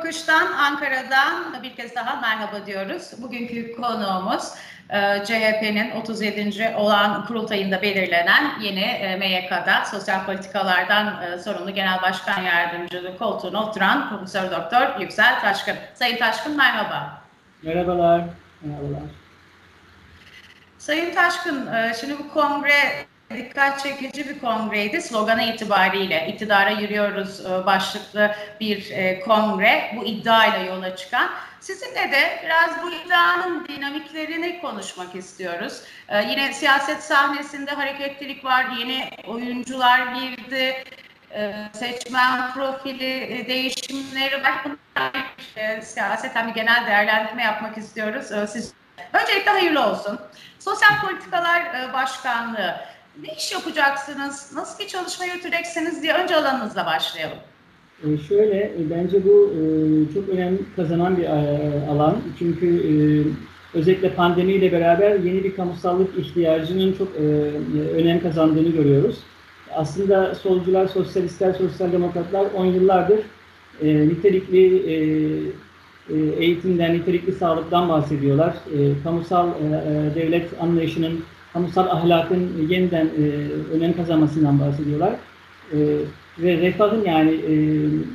Yokuş'tan, Ankara'dan bir kez daha merhaba diyoruz. Bugünkü konuğumuz e, CHP'nin 37. olan kurultayında belirlenen yeni e, MYK'da sosyal politikalardan e, sorumlu Genel Başkan Yardımcılığı koltuğuna oturan Profesör Doktor Yüksel Taşkın. Sayın Taşkın merhaba. Merhabalar. Merhabalar. Sayın Taşkın, şimdi bu kongre dikkat çekici bir kongreydi. Sloganı itibariyle iktidara yürüyoruz e, başlıklı bir e, kongre. Bu iddiayla yola çıkan. Sizinle de biraz bu iddianın dinamiklerini konuşmak istiyoruz. E, yine siyaset sahnesinde hareketlilik var. Yeni oyuncular girdi. Seçmen profili değişimleri var. Bunlar siyaseten bir genel değerlendirme yapmak istiyoruz. Siz Öncelikle hayırlı olsun. Sosyal Politikalar Başkanlığı ne iş yapacaksınız, nasıl bir çalışma yürüteceksiniz diye önce alanınızla başlayalım. E şöyle, e, bence bu e, çok önemli kazanan bir e, alan. Çünkü e, özellikle pandemiyle beraber yeni bir kamusallık ihtiyacının çok e, önem kazandığını görüyoruz. Aslında solcular, sosyalistler, sosyal demokratlar 10 yıllardır e, nitelikli e, e, eğitimden, nitelikli sağlıktan bahsediyorlar. E, kamusal e, devlet anlayışının kamusal ahlakın yeniden e, önem kazanmasından bahsediyorlar. E, ve refahın yani e,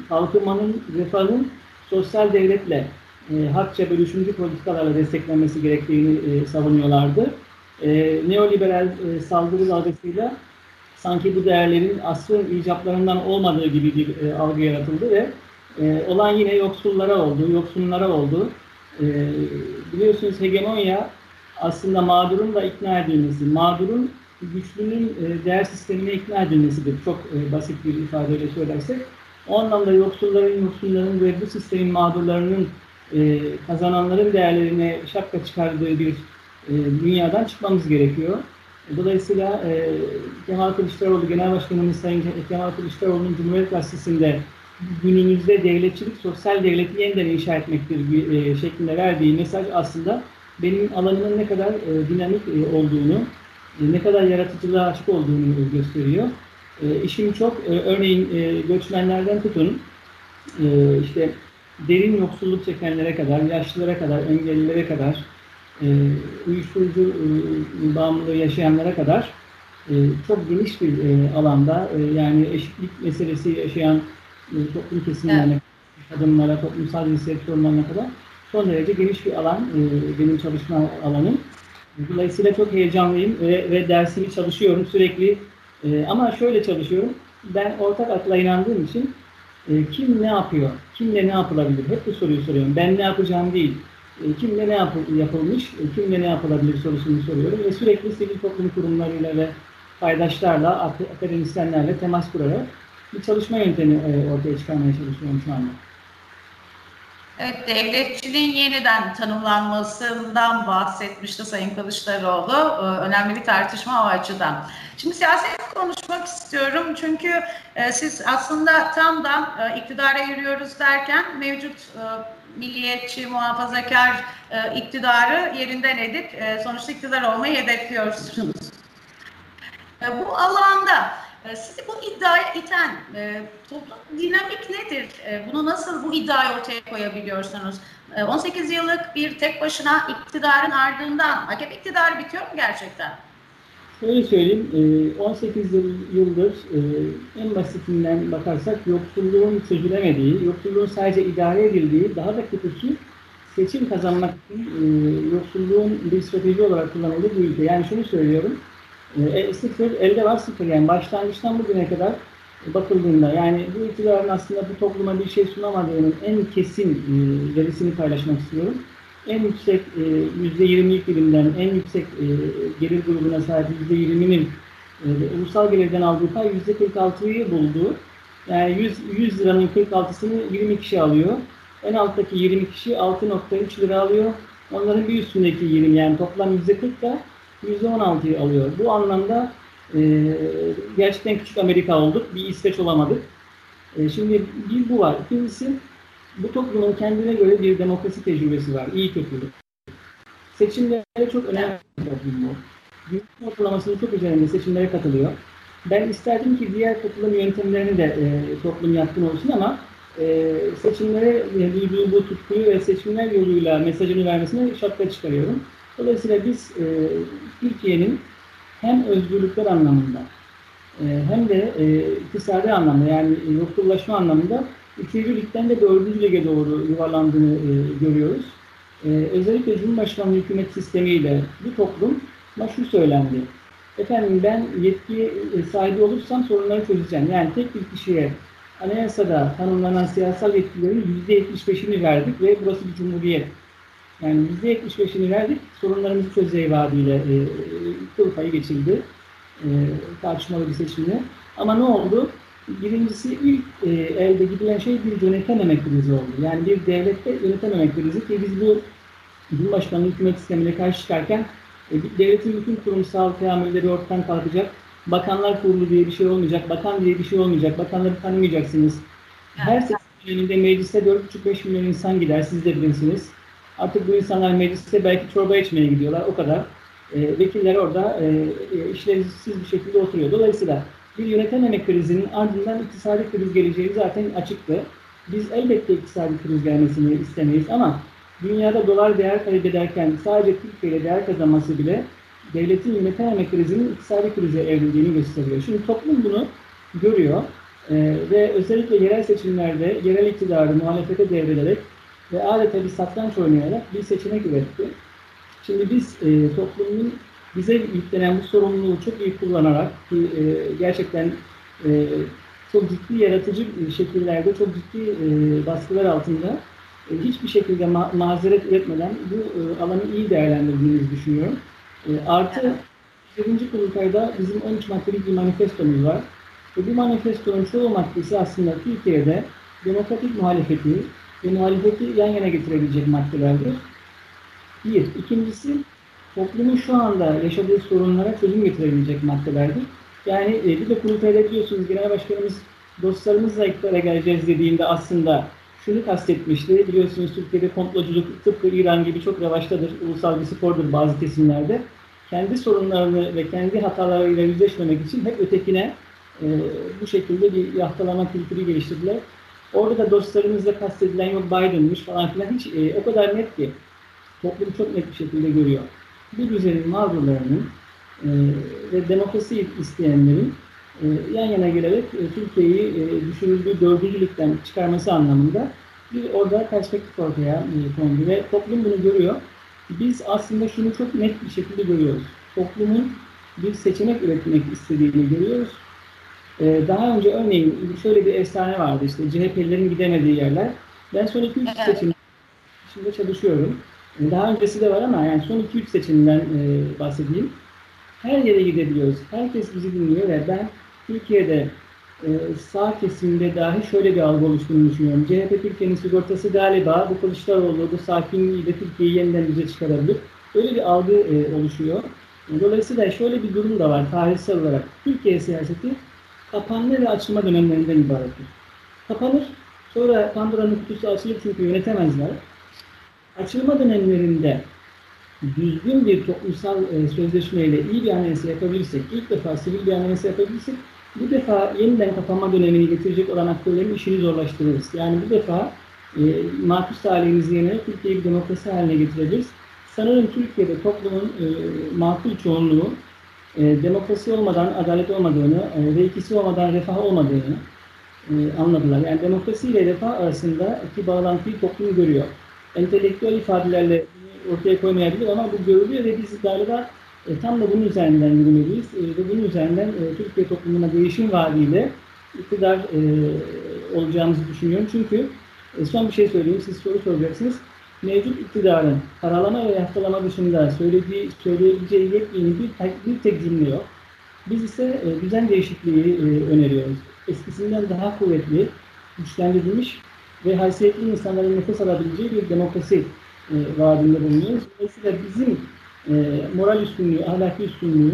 kalkınmanın, refahın sosyal devletle, e, hakça bölüşümcü politikalarla desteklenmesi gerektiğini e, savunuyorlardı. E, neoliberal e, saldırı dalgasıyla sanki bu değerlerin asrın icaplarından olmadığı gibi bir e, algı yaratıldı ve e, olan yine yoksullara oldu, yoksunlara oldu. E, biliyorsunuz hegemonya aslında mağdurun da ikna edilmesi, mağdurun güçlünün e, değer sistemine ikna edilmesidir. Çok e, basit bir ifadeyle söylersek. O anlamda yoksulların, yoksulların ve bu sistemin mağdurlarının e, kazananların değerlerine şapka çıkardığı bir dünyadan çıkmamız gerekiyor. Dolayısıyla Kemal Kılıçdaroğlu, Genel Başkanımız Sayın Kemal Kılıçdaroğlu'nun Cumhuriyet Gazetesi'nde günümüzde devletçilik, sosyal devleti yeniden inşa etmektir şeklinde verdiği mesaj aslında benim alanımın ne kadar e, dinamik e, olduğunu, e, ne kadar yaratıcılığa açık olduğunu gösteriyor. E, işim çok, e, örneğin e, göçmenlerden tutun, e, işte derin yoksulluk çekenlere kadar, yaşlılara kadar, engellilere kadar, e, uyuşturucu e, bağımlılığı yaşayanlara kadar e, çok geniş bir e, alanda, e, yani eşitlik meselesi yaşayan e, toplum kesimlerine, evet. kadınlara, toplumsal cinsiyet sorunlarına kadar son derece geniş bir alan e, benim çalışma alanım. Dolayısıyla çok heyecanlıyım ve, ve dersimi çalışıyorum sürekli. E, ama şöyle çalışıyorum. Ben ortak akla inandığım için e, kim ne yapıyor, kimle ne yapılabilir? Hep bu soruyu soruyorum. Ben ne yapacağım değil. Kimle ne yap yapılmış, kimle ne yapılabilir sorusunu soruyorum. Ve sürekli sivil toplum kurumlarıyla ve paydaşlarla, akademisyenlerle temas kurarak bir çalışma yöntemi ortaya çıkarmaya çalışıyorum şu anda. Evet, devletçiliğin yeniden tanımlanmasından bahsetmişti Sayın Kılıçdaroğlu. Ee, önemli bir tartışma o açıdan. Şimdi siyaset konuşmak istiyorum çünkü e, siz aslında tam da e, iktidara yürüyoruz derken mevcut e, milliyetçi, muhafazakar iktidarı yerinden edip sonuçta iktidar olmayı hedefliyorsunuz. Bu alanda sizi bu iddiaya iten e, toplum dinamik nedir? E, bunu nasıl bu iddiayı ortaya koyabiliyorsunuz? E, 18 yıllık bir tek başına iktidarın ardından AKP iktidarı bitiyor mu gerçekten? Şöyle söyleyeyim, 18 e, yıldır e, en basitinden bakarsak yoksulluğun çözülemediği, yoksulluğun sadece idare edildiği, daha da kötüsü seçim kazanmak için e, yoksulluğun bir strateji olarak kullanıldığı bir ülke. Yani şunu söylüyorum, e, sıfır, elde var sıfır. Yani başlangıçtan bugüne kadar bakıldığında yani bu iktidarın aslında bu topluma bir şey sunamadığının en kesin e, verisini paylaşmak istiyorum. En yüksek e, yüzde 20'lik dilimden en yüksek e, gelir grubuna sahip yüzde 20'nin e, ulusal gelirden aldığı pay yüzde 46'yı buldu. Yani 100, 100 liranın 46'sını 20 kişi alıyor. En alttaki 20 kişi 6.3 lira alıyor. Onların bir üstündeki 20 yani toplam yüzde 40 da %16'yı alıyor. Bu anlamda e, gerçekten küçük Amerika olduk. Bir İsveç olamadık. E, şimdi bir bu var. İkincisi bu toplumun kendine göre bir demokrasi tecrübesi var. İyi kötülük. Seçimlere çok önemli bir toplum bu. Dünya ortalamasının çok üzerinde seçimlere katılıyor. Ben isterdim ki diğer katılım yöntemlerini de e, toplum yatkın olsun ama e, seçimlere duyduğu bu tutkuyu ve seçimler yoluyla mesajını vermesine şapka çıkarıyorum. Dolayısıyla biz e, Türkiye'nin hem özgürlükler anlamında e, hem de e, iktisadi anlamda yani yoksullaşma anlamında 3. ligden de 4. lige doğru yuvarlandığını e, görüyoruz. E, özellikle Cumhurbaşkanlığı hükümet sistemiyle bu toplum şu söylendi. Efendim ben yetki sahibi olursam sorunları çözeceğim. Yani tek bir kişiye anayasada tanımlanan siyasal yetkilerin %75'ini verdik ve burası bir cumhuriyet. Yani %75'ini verdik, sorunlarımızı çözeceği vaadiyle e, kıl payı geçildi e, tartışmalı bir seçimle. Ama ne oldu? Birincisi ilk e, elde gidilen şey bir yönetememe krizi oldu. Yani bir devlette yönetememe krizi ki biz bu Cumhurbaşkanlığı hükümet sistemine karşı çıkarken e, devletin bütün kurumsal teamülleri ortadan kalkacak. Bakanlar kurulu diye bir şey olmayacak. Bakan diye bir şey olmayacak. Bakanları tanımayacaksınız. Her seçim döneminde mecliste 4,5-5 milyon insan gider. Siz de bilirsiniz. Artık bu insanlar mecliste belki çorba içmeye gidiyorlar. O kadar. E, vekiller orada e, e, işlevsiz bir şekilde oturuyor. Dolayısıyla bir yönetememe krizinin ardından iktisadi kriz geleceği zaten açıktı. Biz elbette iktisadi kriz gelmesini istemeyiz ama dünyada dolar değer kaybederken sadece Türkiye değer kazanması bile devletin yönetememe krizinin iktisadi krize evrildiğini gösteriyor. Şimdi toplum bunu görüyor ee, ve özellikle yerel seçimlerde yerel iktidarı muhalefete devrelerek ve adeta bir satranç oynayarak bir seçenek üretti. Şimdi biz e, toplumun bize yüklenen bu sorumluluğu çok iyi kullanarak e, gerçekten e, çok ciddi yaratıcı şekillerde, çok ciddi e, baskılar altında e, hiçbir şekilde ma mazeret üretmeden bu e, alanı iyi değerlendirdiğimizi düşünüyorum. E, artı 7. kurultayda bizim 13 maddelik bir manifestomuz var. Ve bu manifestonun çoğu maddesi aslında Türkiye'de demokratik muhalefeti ve muhalefeti yan yana getirebilecek maddelerdir. Bir. İkincisi toplumun şu anda yaşadığı sorunlara çözüm getirebilecek maddelerdir. Yani e, bir de kurultayda biliyorsunuz Genel Başkanımız dostlarımızla iktidara geleceğiz dediğinde aslında şunu kastetmişti. Biliyorsunuz Türkiye'de komploculuk tıpkı İran gibi çok revaçtadır. Ulusal bir spordur bazı kesimlerde. Kendi sorunlarını ve kendi hatalarıyla yüzleşmemek için hep ötekine e, bu şekilde bir yahtalama kültürü geliştirdiler. Orada da dostlarımızla kastedilen yok Biden'mış falan filan hiç e, o kadar net ki toplum çok net bir şekilde görüyor. Bu düzenin mağdurlarının e, ve demokrasi isteyenlerin e, yan yana gelerek e, Türkiye'yi e, düşürüldüğü dördüncülükten çıkarması anlamında bir orada perspektif ortaya e, kondu ve toplum bunu görüyor. Biz aslında şunu çok net bir şekilde görüyoruz. Toplumun bir seçenek üretmek istediğini görüyoruz. E, daha önce örneğin şöyle bir efsane vardı işte CHP'lerin gidemediği yerler. Ben son 2-3 evet. seçim içinde çalışıyorum. Daha öncesi de var ama yani son 2-3 seçimden e, bahsedeyim. Her yere gidebiliyoruz. Herkes bizi dinliyor ve ben Türkiye'de e, sağ kesimde dahi şöyle bir algı oluştuğunu düşünüyorum. CHP Türkiye'nin sigortası galiba bu Kılıçdaroğlu, bu sakinliğiyle Türkiye'yi yeniden düze çıkarabilir. Öyle bir algı e, oluşuyor. Dolayısıyla şöyle bir durum da var tarihsel olarak. Türkiye siyaseti kapanma ve açılma dönemlerinden ibarettir. Kapanır, sonra Pandora'nın kutusu açılır çünkü yönetemezler. Açılma dönemlerinde düzgün bir toplumsal e, sözleşmeyle iyi bir anayasa yapabilirsek, ilk defa sivil bir anayasa yapabilirsek, bu defa yeniden kapanma dönemini getirecek olan aktörlerin işini zorlaştırırız. Yani bu defa e, makus talihimizi yenerek Türkiye'yi bir demokrasi haline getireceğiz. Sanırım Türkiye'de toplumun e, makul çoğunluğu e, demokrasi olmadan adalet olmadığını e, ve ikisi olmadan refah olmadığını e, anladılar. Yani demokrasi ile refah arasında iki bağlantıyı toplum görüyor. Entelektüel ifadelerle ortaya koymayabilir ama bu görülüyor ve biz galiba e, tam da bunun üzerinden yürümeliyiz e, ve bunun üzerinden e, Türkiye toplumuna değişim vaadiyle iktidar e, olacağımızı düşünüyorum. Çünkü e, son bir şey söyleyeyim, siz soru soracaksınız. Mevcut iktidarın karalama ve yaftalama dışında söylediği, söyleyebileceği yepyeni bir, bir tek cümle yok. Biz ise e, düzen değişikliği e, öneriyoruz. Eskisinden daha kuvvetli, güçlendirilmiş ve haysiyetli insanların nefes alabileceği bir demokrasi e, vaadinde bulunuyoruz. Dolayısıyla bizim e, moral üstünlüğü, ahlaki üstünlüğü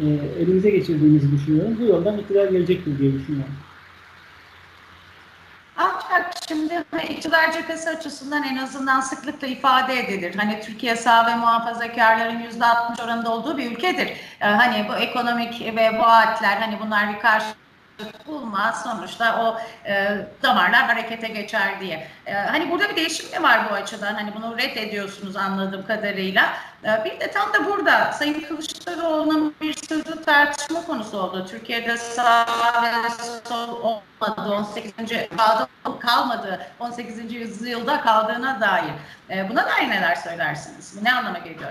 e, elimize geçirdiğimizi düşünüyorum. Bu yoldan iktidar gelecektir diye düşünüyorum. Şimdi hani iktidar cephesi açısından en azından sıklıkla ifade edilir. Hani Türkiye sağ ve muhafazakarların yüzde 60 oranında olduğu bir ülkedir. Ee, hani bu ekonomik ve vaatler hani bunlar bir karşı bulmaz. Sonuçta o e, damarlar harekete geçer diye. E, hani burada bir değişim mi var bu açıdan? Hani bunu reddediyorsunuz anladığım kadarıyla. E, bir de tam da burada Sayın Kılıçdaroğlu'nun bir sözü tartışma konusu oldu. Türkiye'de sağ ve sol olmadı, 18. kaldı, kalmadı, 18. yüzyılda kaldığına dair. E, buna dair neler söylersiniz? Bu ne anlama geliyor?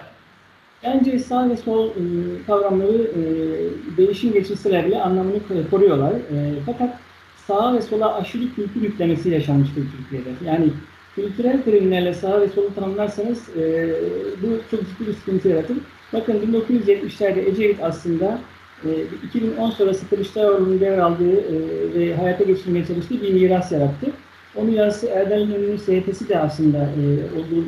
Bence sağ ve sol e, kavramları e, değişim geçirseler bile anlamını koruyorlar. E, fakat sağa ve sola aşırı kültür yüklemesi yaşanmıştır Türkiye'de. Yani kültürel terimlerle sağ ve solu tanımlarsanız e, bu çok ciddi bir sıkıntı yaratır. Bakın 1970'lerde Ecevit aslında e, 2010 sonrası Kılıçdaroğlu'nun devraldığı ve hayata geçirmeye çalıştığı bir miras yarattı. O mirası Erdal İnönü'nün SHP'si de aslında olduğu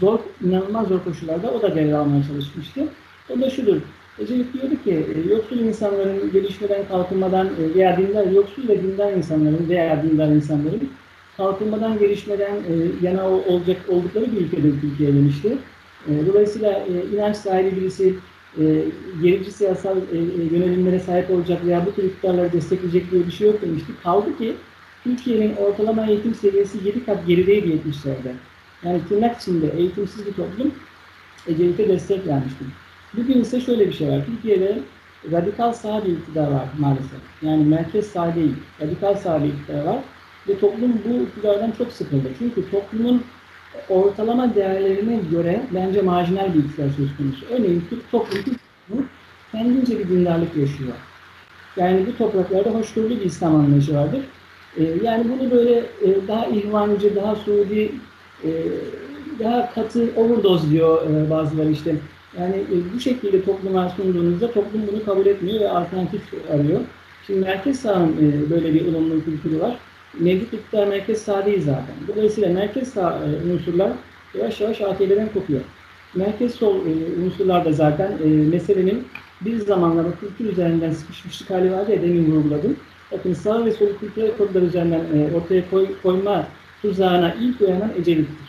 zor, inanılmaz zor koşullarda o da devralmaya çalışmıştı. O da şudur. Ecevit diyordu ki e, yoksul insanların gelişmeden, kalkınmadan e, veya dindar, yoksul ve dindar insanların veya dindar insanların kalkınmadan, gelişmeden e, yana olacak oldukları bir ülkede Türkiye demişti. Dolayısıyla inanç sahibi birisi gerici siyasal yönelimlere sahip olacak veya bu tür iktidarları destekleyecek diye bir şey yok demişti. Kaldı ki Türkiye'nin ortalama eğitim seviyesi 7 kat gerideydi 70'lerde. Yani tırnak içinde eğitimsiz bir toplum Ecevit'e destek vermiştir. Bugün ise şöyle bir şey var. Türkiye'de radikal sağ bir iktidar var maalesef. Yani merkez sağ değil, radikal sağ bir iktidar var. Ve toplum bu iktidardan çok sıkıldı. Çünkü toplumun ortalama değerlerine göre bence marjinal bir iktidar söz konusu. Örneğin Türk toplumu kendince bir dindarlık yaşıyor. Yani bu topraklarda hoşgörülü bir İslam anlayışı vardır. Ee, yani bunu böyle e, daha ihvancı, daha Suudi ee, daha katı overdose diyor e, bazıları işte. Yani e, bu şekilde topluma sunduğunuzda toplum bunu kabul etmiyor ve alternatif arıyor. Şimdi merkez sağın e, böyle bir ılımlı kültürü var. Mevcut iktidar merkez sağ değil zaten. Dolayısıyla merkez sağ unsurlar yavaş yavaş AKP'den kopuyor. Merkez sol unsurlar da zaten meselenin bir zamanlarda kültür üzerinden sıkışmışlık hali vardı ya demin vurguladım. Bakın sağ ve sol kültürel kodlar üzerinden ortaya koy, koyma tuzağına ilk uyanan Ecevit'tir.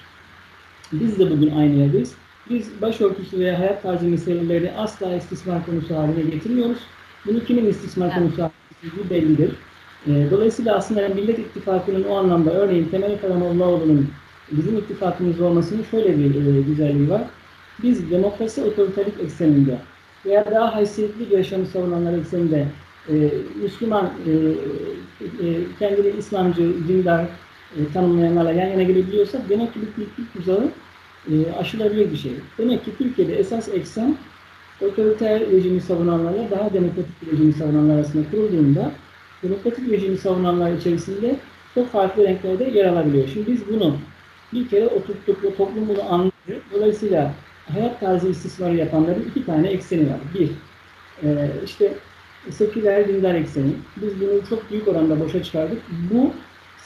Biz de bugün aynı yerdeyiz. Biz başörtüsü veya hayat tarzı meselelerini asla istismar konusu haline getirmiyoruz. Bunu kimin istismar konusu haline bellidir. Ee, dolayısıyla aslında Millet İttifakı'nın o anlamda örneğin Temel Karamollaoğlu'nun bizim ittifakımızda olmasının şöyle bir e, güzelliği var. Biz demokrasi otoriterik ekseninde veya daha haysiyetli bir yaşamı savunanlar ekseninde e, Müslüman, e, kendini İslamcı, dindar, e, tanımlayanlarla yan yana gelebiliyorsa demek ki bu kültür tuzağı e, aşılabilir bir şey. Demek ki Türkiye'de esas eksen otoriter rejimi savunanlarla daha demokratik bir rejimi savunanlar arasında kurulduğunda demokratik rejimi savunanlar içerisinde çok farklı renklerde yer alabiliyor. Şimdi biz bunu bir kere oturttuk ve toplum bunu anlıyor. Dolayısıyla hayat tarzı istismarı yapanların iki tane ekseni var. Bir, e, işte seküler dindar ekseni. Biz bunu çok büyük oranda boşa çıkardık. Bu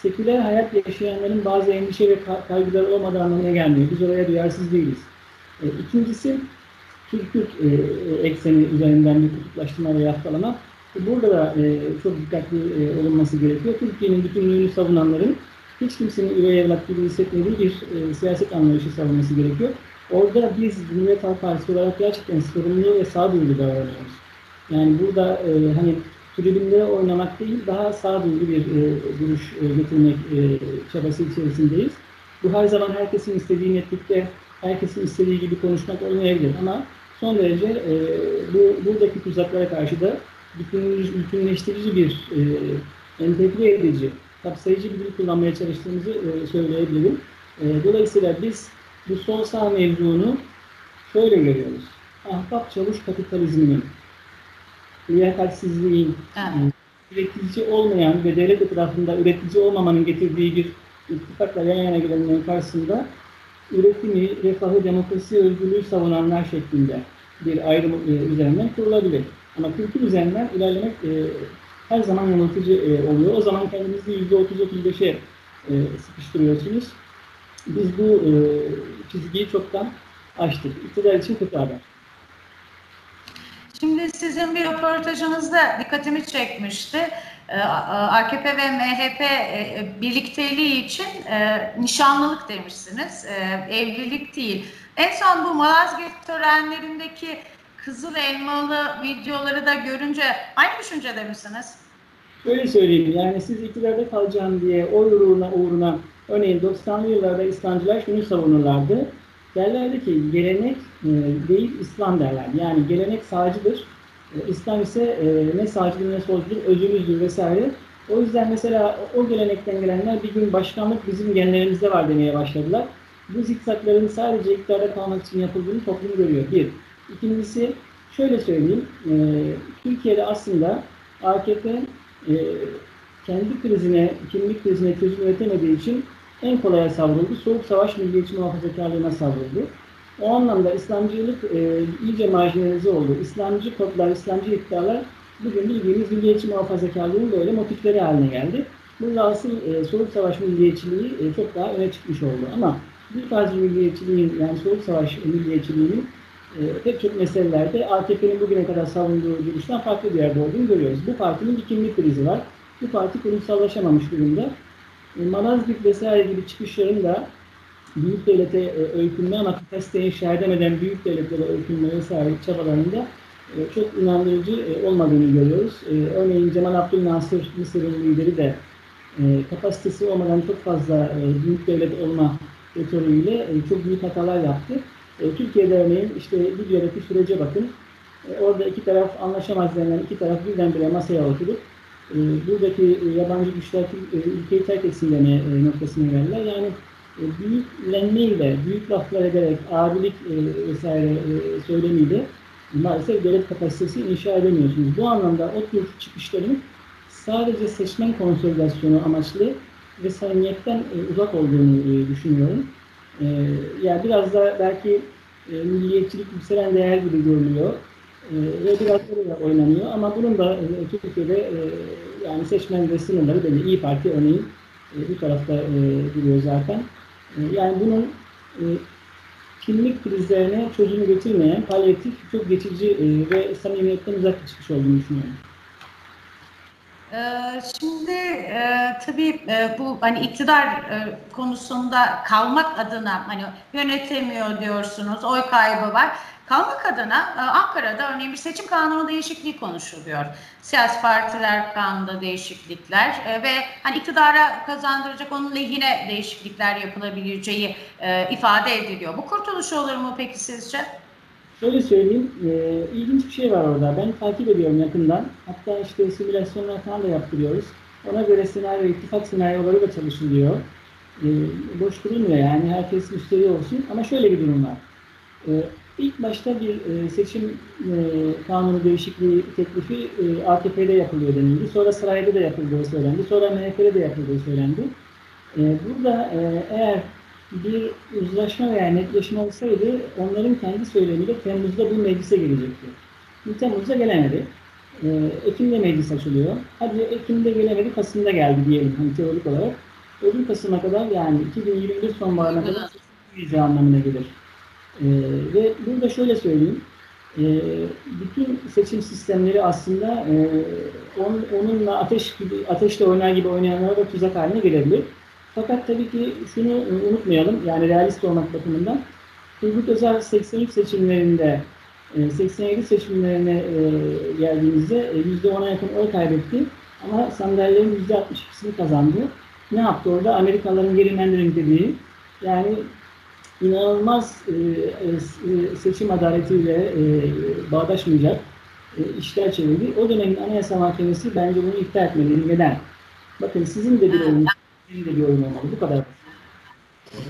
seküler hayat yaşayanların bazı endişe ve kaygıları olmadığı anlamına gelmiyor. Biz oraya duyarsız değiliz. E, ikincisi, Türk-Kürt e, ekseni üzerinden bir kutuplaştırma ve yaftalama. E, burada da e, çok dikkatli e, olunması gerekiyor. Türkiye'nin bütünlüğünü savunanların hiç kimsenin üvey evlat gibi hissetmediği bir e, siyaset anlayışı savunması gerekiyor. Orada biz Cumhuriyet Halk Partisi olarak gerçekten sorumlu ve sağduyulu davranıyoruz. Yani burada e, hani tribünde oynamak değil, daha sağduyulu bir e, duruş e, getirmek e, çabası içerisindeyiz. Bu her zaman herkesin istediği netlikte, herkesin istediği gibi konuşmak olmayabilir ama son derece e, bu buradaki tuzaklara karşı da bütünleştirici bir, e, entegre edici, kapsayıcı bir dil kullanmaya çalıştığımızı e, söyleyebilirim. E, dolayısıyla biz bu sol sağ mevzunu şöyle görüyoruz. Ahbap çavuş kapitalizminin liyakatsizliğin, evet. üretici olmayan ve devlet etrafında üretici olmamanın getirdiği bir ittifakla yan yana gelenlerin karşısında üretimi, refahı, demokrasi, özgürlüğü savunanlar şeklinde bir ayrım e, üzerinden kurulabilir. Ama kültür üzerinden ilerlemek e, her zaman yanıltıcı e, oluyor. O zaman kendinizi %30-35'e e, sıkıştırıyorsunuz. Biz bu e, çizgiyi çoktan aştık. İktidar için kötü haber. Şimdi sizin bir röportajınızda dikkatimi çekmişti. Ee, AKP ve MHP e, birlikteliği için e, nişanlılık demişsiniz. E, evlilik değil. En son bu Malazgirt törenlerindeki kızıl elmalı videoları da görünce aynı düşüncede misiniz? Öyle söyleyeyim yani siz iktidarda kalacağım diye o uğruna uğruna örneğin 90'lı yıllarda İslamcılar şunu savunurlardı. Derlerdi ki gelenek e, değil İslam derler. Yani gelenek sağcıdır. E, İslam ise e, ne sağcıdır ne solcudur, özümüzdür vesaire. O yüzden mesela o gelenekten gelenler bir gün başkanlık bizim genlerimizde var demeye başladılar. Bu zikzakların sadece iktidarda kalmak için yapıldığını toplum görüyor. Bir. İkincisi şöyle söyleyeyim. Türkiye'de aslında AKP kendi krizine, kimlik krizine çözüm üretemediği için en kolaya savruldu. Soğuk savaş milliyetçi muhafazakarlığına savruldu. O anlamda İslamcılık e, iyice marjinalize oldu. İslamcı kodlar, İslamcı iddialar bugün bildiğimiz milliyetçi muhafazakarlığın böyle motifleri haline geldi. Burada asıl e, Soğuk Savaş milliyetçiliği e, çok daha öne çıkmış oldu. Ama bir fazla milliyetçiliğin, yani Soğuk Savaş milliyetçiliğinin e, pek çok meselelerde AKP'nin bugüne kadar savunduğu görüşten farklı bir yerde olduğunu görüyoruz. Bu partinin bir kimlik krizi var. Bu parti kurumsallaşamamış durumda. E, Malazgirt vesaire gibi çıkışların da büyük devlete e, öykünme ama kapasite inşa edemeden büyük devletlere öykünme vesaire çabalarında e, çok inandırıcı olmadığını görüyoruz. Örneğin Cemal Abdülnasır Mısır'ın lideri de kapasitesi olmadan çok fazla büyük devlet olma retoriğiyle çok büyük hatalar yaptı. Türkiye'de örneğin işte Libya'daki sürece bakın. Orada iki taraf anlaşamaz denilen iki taraf birdenbire masaya oturup buradaki e, yabancı güçler e, ülkeyi terk etsin deme noktasına geldiler. Yani e, büyüklenmeyle, büyük laflar ederek, abilik vesaire söylemiyle maalesef devlet kapasitesi inşa edemiyorsunuz. Bu anlamda o tür çıkışların sadece seçmen konsolidasyonu amaçlı ve samimiyetten uzak olduğunu düşünüyorum. Yani biraz da belki milliyetçilik yükselen değer gibi görülüyor. E, ve biraz öyle oynanıyor ama bunun da e, Türkiye'de e, yani seçmen ve sınırları belli. İyi Parti örneğin e, bu tarafta duruyor zaten. Yani bunun kimlik krizlerine çözümü getirmeyen palyatif, çok geçici ve samimiyetten uzak bir çıkış olduğunu düşünüyorum. Ee, Şimdi e, tabii e, bu hani iktidar e, konusunda kalmak adına hani yönetemiyor diyorsunuz, oy kaybı var. Kalmak adına e, Ankara'da örneğin bir seçim kanunu değişikliği konuşuluyor. Siyasi partiler kanunda değişiklikler e, ve hani iktidara kazandıracak onun lehine değişiklikler yapılabileceği e, ifade ediliyor. Bu kurtuluş olur mu peki sizce? Şöyle söyleyeyim, e, ilginç bir şey var orada. Ben takip ediyorum yakından. Hatta işte simülasyonlar falan da yaptırıyoruz. Ona göre senaryo, ittifak senaryoları da çalışılıyor. E, boş durulmuyor yani, herkes müşteri olsun. Ama şöyle bir durum var. E, ilk başta bir e, seçim e, kanunu değişikliği teklifi e, AKP'de yapılıyor denildi. Sonra sarayda da yapıldığı söylendi. Sonra MHP'de de yapıldığı söylendi. E, burada e, eğer bir uzlaşma veya netleşme olsaydı onların kendi söylemiyle Temmuz'da bu meclise gelecekti. Temmuz'da gelemedi. Ee, Ekim'de meclis açılıyor. Hadi Ekim'de gelemedi, Kasım'da geldi diyelim hani teorik olarak. Öbür Kasım'a kadar yani 2021 sonbaharına kadar seçim anlamına gelir. Ee, ve burada şöyle söyleyeyim. E, bütün seçim sistemleri aslında e, on, onunla ateş gibi ateşle oynar gibi oynayanlara da tuzak haline gelebilir. Fakat tabii ki şunu unutmayalım, yani realist olmak bakımından. Turgut Özal 83 seçimlerinde, 87 seçimlerine e, geldiğimizde %10'a yakın oy kaybetti. Ama sandalyelerin %62'sini kazandı. Ne yaptı orada? Amerikalıların gerrymandering dediği, yani inanılmaz e, e, seçim adaletiyle bağdaşmayacak işler çevirdi. O dönemin Anayasa Mahkemesi bence bunu iptal etmeli. Neden? Bakın sizin de bir oyunuz sizin de bir oyun olmalı. Bu kadar.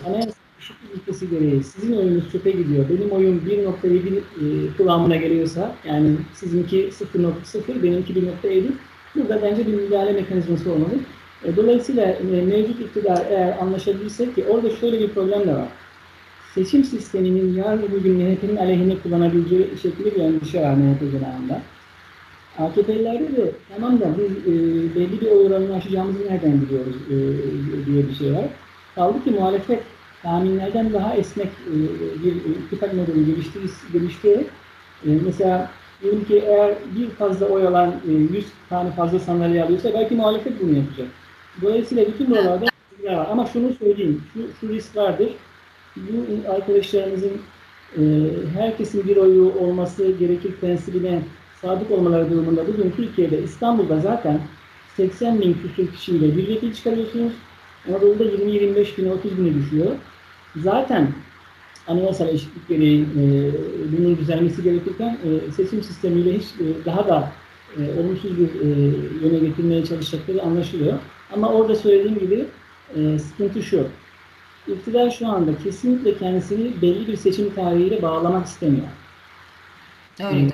Anayasa eşitlik ilkesi gereği sizin oyunuz çöpe gidiyor. Benim oyun 1.7 e, kıvamına geliyorsa yani sizinki 0.0 benimki 1.7 burada bence bir müdahale mekanizması olmalı. E, dolayısıyla e, mevcut iktidar eğer anlaşabilirse ki orada şöyle bir problem de var. Seçim sisteminin yarın bugün MHP'nin aleyhine kullanabileceği şekilde bir endişe var MHP cenahında. AKP'lilerde de tamam da biz e, belli bir oy oranını aşacağımızı nereden biliyoruz e, diye bir şey var. Kaldı ki muhalefet tahminlerden daha esnek e, bir ittifak modeli geliştirerek e, mesela diyelim ki eğer bir fazla oy alan e, 100 tane fazla sandalye alıyorsa belki muhalefet bunu yapacak. Dolayısıyla bütün buralarda var. Ama şunu söyleyeyim, şu, şu risk vardır. Bu arkadaşlarımızın e, herkesin bir oyu olması gerekir prensibine sadık olmaları durumunda bugün Türkiye'de İstanbul'da zaten 80 bin küsur kişiyle bir vekil çıkarıyorsunuz. Anadolu'da 20-25 bin, 30 bine düşüyor. Zaten anayasal eşitlik gereği e, bunun düzenlemesi gerekirken e, seçim sistemiyle hiç e, daha da e, olumsuz bir e, yöne getirmeye çalışacakları anlaşılıyor. Ama orada söylediğim gibi e, sıkıntı şu. İktidar şu anda kesinlikle kendisini belli bir seçim tarihiyle bağlamak istemiyor. Öyle. Evet.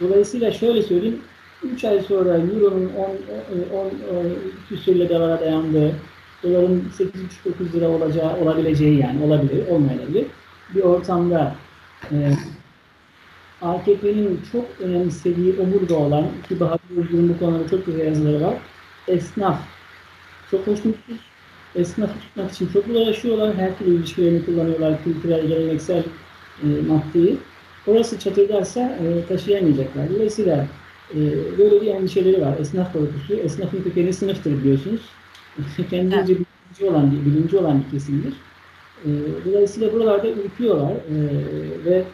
Dolayısıyla şöyle söyleyeyim, 3 ay sonra Euro'nun 10, 10, 10 küsürle dolara dayandığı, doların 8,5-9 lira olacağı, olabileceği yani olabilir, olmayabilir bir ortamda e, AKP'nin çok önemsediği omurga olan ki Bahadır Özgür'ün bu konuda çok güzel yazıları var. Esnaf çok hoşnutsuz. Esnafı tutmak için çok uğraşıyorlar. Her türlü ilişkilerini kullanıyorlar. Kültürel, geleneksel e, maddeyi. Orası çatırdarsa e, taşıyamayacaklar. Dolayısıyla e, böyle bir endişeleri var. Esnaf korkusu. Esnafın kökeni sınıftır biliyorsunuz. Kendince bilinci olan, bilinci olan bir kesimdir. E, dolayısıyla buralarda ürküyorlar e, ve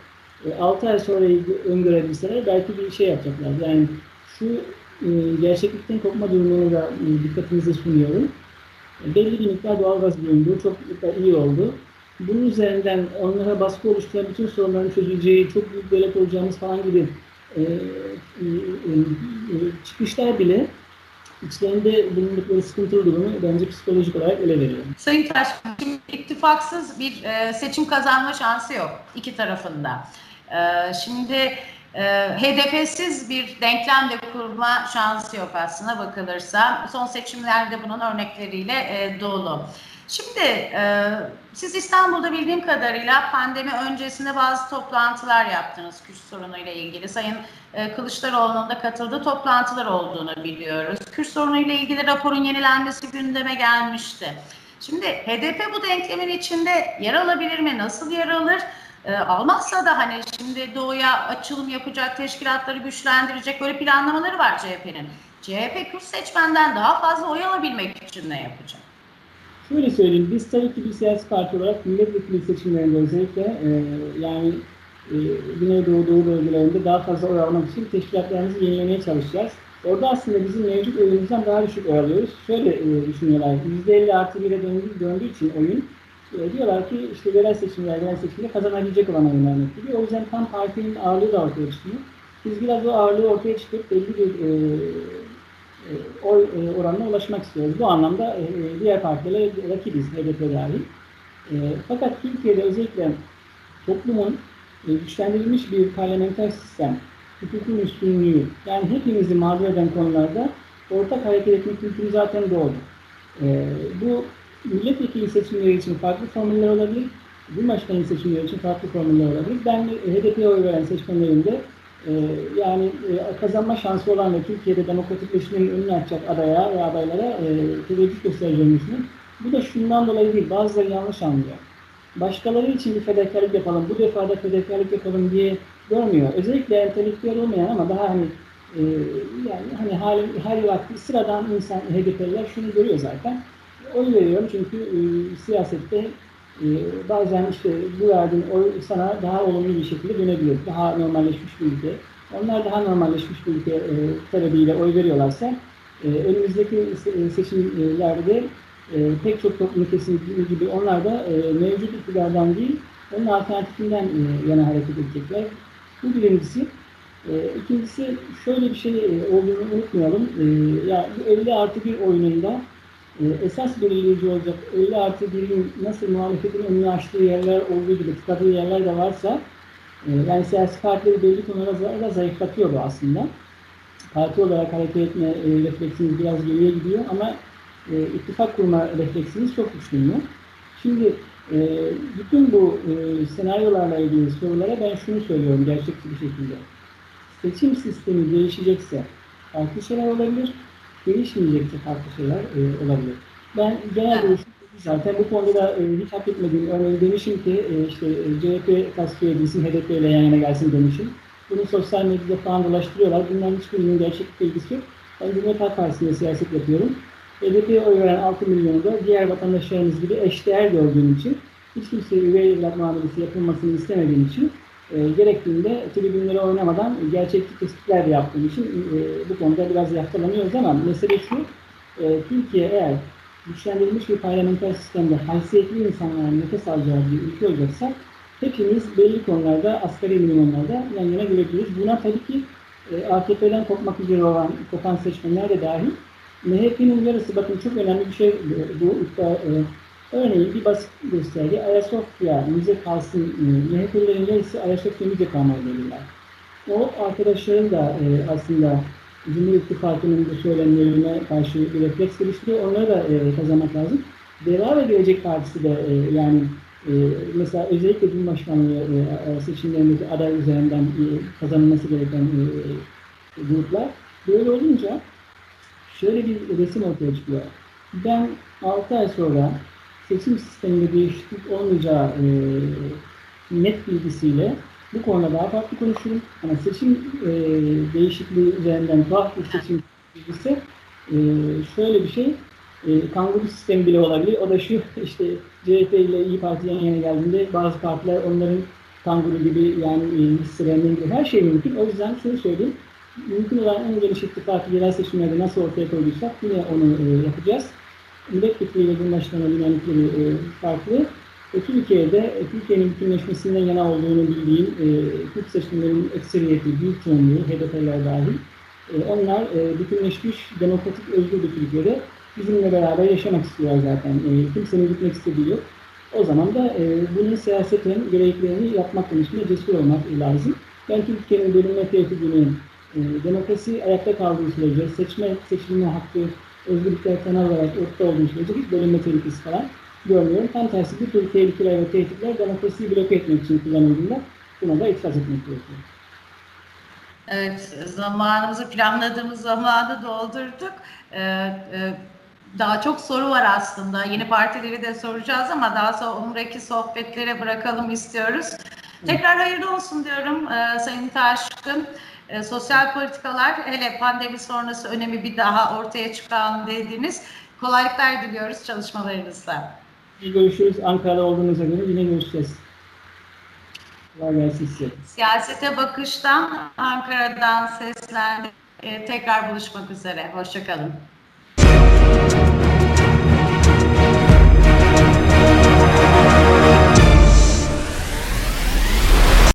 e, 6 ay sonra öngörebilseler belki bir şey yapacaklar. Yani şu e, gerçeklikten kopma durumunu da e, dikkatinize sunuyorum. E, belli bir miktar doğalgaz bulundu. Çok iyi oldu. Bunun üzerinden onlara baskı oluşturan bütün sorunların çözüleceği, çok büyük devlet olacağımız falan gibi e, e, e, çıkışlar bile içlerinde bulundukları sıkıntılı durumu bence psikolojik olarak ele veriyor. Sayın Taşkın, ittifaksız bir e, seçim kazanma şansı yok iki tarafında. E, şimdi e, HDP'siz bir denklemde kurma şansı yok aslında bakılırsa. Son seçimlerde bunun örnekleriyle e, dolu. Şimdi e, siz İstanbul'da bildiğim kadarıyla pandemi öncesinde bazı toplantılar yaptınız Kürt sorunuyla ilgili. Sayın e, Kılıçdaroğlu'nun da katıldığı toplantılar olduğunu biliyoruz. Kürt sorunuyla ilgili raporun yenilenmesi gündeme gelmişti. Şimdi HDP bu denklemin içinde yer alabilir mi? Nasıl yer alır? E, almazsa da hani şimdi doğuya açılım yapacak, teşkilatları güçlendirecek böyle planlamaları var CHP'nin. CHP Kürt seçmenden daha fazla oy alabilmek için ne yapacak? Şöyle söyleyeyim, biz tabii ki bir siyasi parti olarak milletvekili seçimlerinde özellikle e, yani e, Güneydoğu Doğu bölgelerinde daha fazla oy almak için teşkilatlarımızı yenilemeye çalışacağız. Orada aslında bizim mevcut oyunumuzdan daha düşük oy alıyoruz. Şöyle e, düşünüyorlar, %50 artı 1'e döndüğü, döndüğü için oyun e, diyorlar ki işte yerel seçimler, yerel seçimde kazanabilecek olan vermek gibi. O yüzden tam partinin ağırlığı da ortaya çıkıyor. Biz biraz o ağırlığı ortaya çıkıp belli bir e, oy oranına ulaşmak istiyoruz. Bu anlamda diğer partilerle rakibiz, HDP dahil. Fakat Türkiye'de özellikle toplumun güçlendirilmiş bir parlamenter sistem, hukukun üstünlüğü, yani hepimizi mağdur eden konularda ortak hareket etme kültürü zaten doğdu. Bu milletvekili seçimleri için farklı formüller olabilir, Cumhurbaşkanı seçimleri için farklı formüller olabilir. Ben HDP'ye oy veren seçmenlerin de ee, yani e, kazanma şansı olan ve Türkiye'de demokratikleşmenin önünü açacak adaya ve adaylara e, teveccüh göstereceğini düşünüyorum. Bu da şundan dolayı değil, bazıları yanlış anlıyor. Başkaları için bir fedakarlık yapalım, bu defa da fedakarlık yapalım diye görmüyor. Özellikle entelektüel olmayan ama daha hani e, yani hani hali, hali vakti sıradan insan HDP'liler şunu görüyor zaten. Oy veriyorum çünkü e, siyasette ee, bazen işte bu verdiğin oy sana daha olumlu bir şekilde dönebilir. Daha normalleşmiş bir ülke. Onlar daha normalleşmiş bir ülke e, talebiyle oy veriyorlarsa e, önümüzdeki e, seçimlerde e, pek çok toplum kesimi gibi onlar da e, mevcut iktidardan değil, onun alternatifinden e, yana hareket edecekler. Bu birincisi. E, ikincisi şöyle bir şey e, olduğunu unutmayalım. E, ya bu 50 artı bir oyununda ee, esas belirleyici olacak 50 artı 1'in nasıl muhalefetin önünü açtığı yerler olduğu gibi tıkadığı yerler de varsa e, yani siyasi partileri belli konularda zayıflatıyor bu aslında. Parti olarak hareket etme e, refleksiniz biraz geriye gidiyor ama e, ittifak kurma refleksiniz çok güçleniyor. Şimdi bütün bu senaryolarla ilgili sorulara ben şunu söylüyorum gerçekçi bir şekilde. Seçim sistemi değişecekse farklı şeyler olabilir değişmeyecekse farklı şeyler e, olabilir. Ben genel görüşüm zaten bu konuda da e, hiç hak etmediğim örneğin demişim ki e, işte e, CHP tasfiye edilsin, HDP ile yan yana gelsin demişim. Bunu sosyal medyada falan dolaştırıyorlar. Bunların hiçbirinin gerçeklik ilgisi yok. Ben Cumhuriyet Halk Partisi'nde siyaset yapıyorum. HDP'ye oy veren 6 milyonu da diğer vatandaşlarımız gibi eşdeğer gördüğüm için hiç kimseye üvey evlat muamelesi yapılmasını istemediğim için e, gerektiğinde tribünlere oynamadan gerçekçi tespitler yaptığım için e, bu konuda biraz yaftalanıyoruz ama mesele şu, e, Türkiye eğer güçlendirilmiş bir parlamenter sistemde haysiyetli insanların nefes alacağı bir ülke olacaksa hepimiz belli konularda asgari minimumlarda yan yana görebiliriz. Buna tabii ki e, AKP'den kopmak üzere olan kopan seçmenler de dahil MHP'nin yarısı bakın çok önemli bir şey bu iddia. E, örneğin bir basit gösterge Ayasofya müze kalsın e, MHP'lerin yarısı Ayasofya müze kalmayı belirler. O arkadaşların da e, aslında Cumhur İttifakı'nın bu söylemlerine karşı bir refleks geliştiriyor. Onları da e, kazanmak lazım. Deva ve Gelecek Partisi de e, yani e, mesela özellikle Cumhurbaşkanlığı e, seçimlerindeki aday üzerinden e, kazanılması gereken e, gruplar. Böyle olunca şöyle bir resim ortaya çıkıyor. Ben 6 ay sonra seçim sisteminde değişiklik olmayacağı e, net bilgisiyle bu konuda daha farklı konuşurum. Ama seçim e, değişikliği üzerinden bir seçim bilgisi e, şöyle bir şey e, kanguru sistemi bile olabilir. O da şu işte CHP ile İyi Parti yan yana geldiğinde bazı partiler onların kanguru gibi yani e, listelerinin gibi her şey mümkün. O yüzden şunu söyleyeyim. Mümkün olan en geniş ittifakı yerel seçimlerde nasıl ortaya koyduysak yine onu e, yapacağız. Milletvekiliyle Cumhurbaşkanı dinamikleri e, farklı. E, Türkiye'de e, Türkiye'nin bütünleşmesinden yana olduğunu bildiğim e, Kürt seçmenlerin ekseriyeti, büyük çoğunluğu, HDP'ler dahil. E, onlar e, bütünleşmiş, demokratik, özgür bir Türkiye'de bizimle beraber yaşamak istiyorlar zaten. E, kimsenin gitmek istediği yok. O zaman da e, bunun siyaseten gereklerini yapmak konusunda cesur olmak lazım. Ben Türkiye'nin bölünme tehdidini, e, demokrasi ayakta kaldığı sürece, seçme, seçilme hakkı, özgürlükler temel olarak ortada olduğu sürece hiç bölünme tehlikesi falan görmüyorum. Tam tersi bir tür tehlikeler ve tehditler demokrasiyi bloke etmek için kullanıldığında buna da itiraz etmek gerekiyor. Evet, zamanımızı planladığımız zamanı doldurduk. Ee, e, daha çok soru var aslında. Yeni partileri de soracağız ama daha sonra umreki sohbetlere bırakalım istiyoruz. Tekrar hayırlı olsun diyorum e, Sayın Taşkın. E, sosyal politikalar hele pandemi sonrası önemi bir daha ortaya çıkan dediniz. Kolaylıklar diliyoruz çalışmalarınızda. Görüşürüz. Ankara'da olduğunuza göre yine görüşeceğiz. Kolay gelsin size. Siyasete bakıştan Ankara'dan seslendi. E, tekrar buluşmak üzere. Hoşçakalın.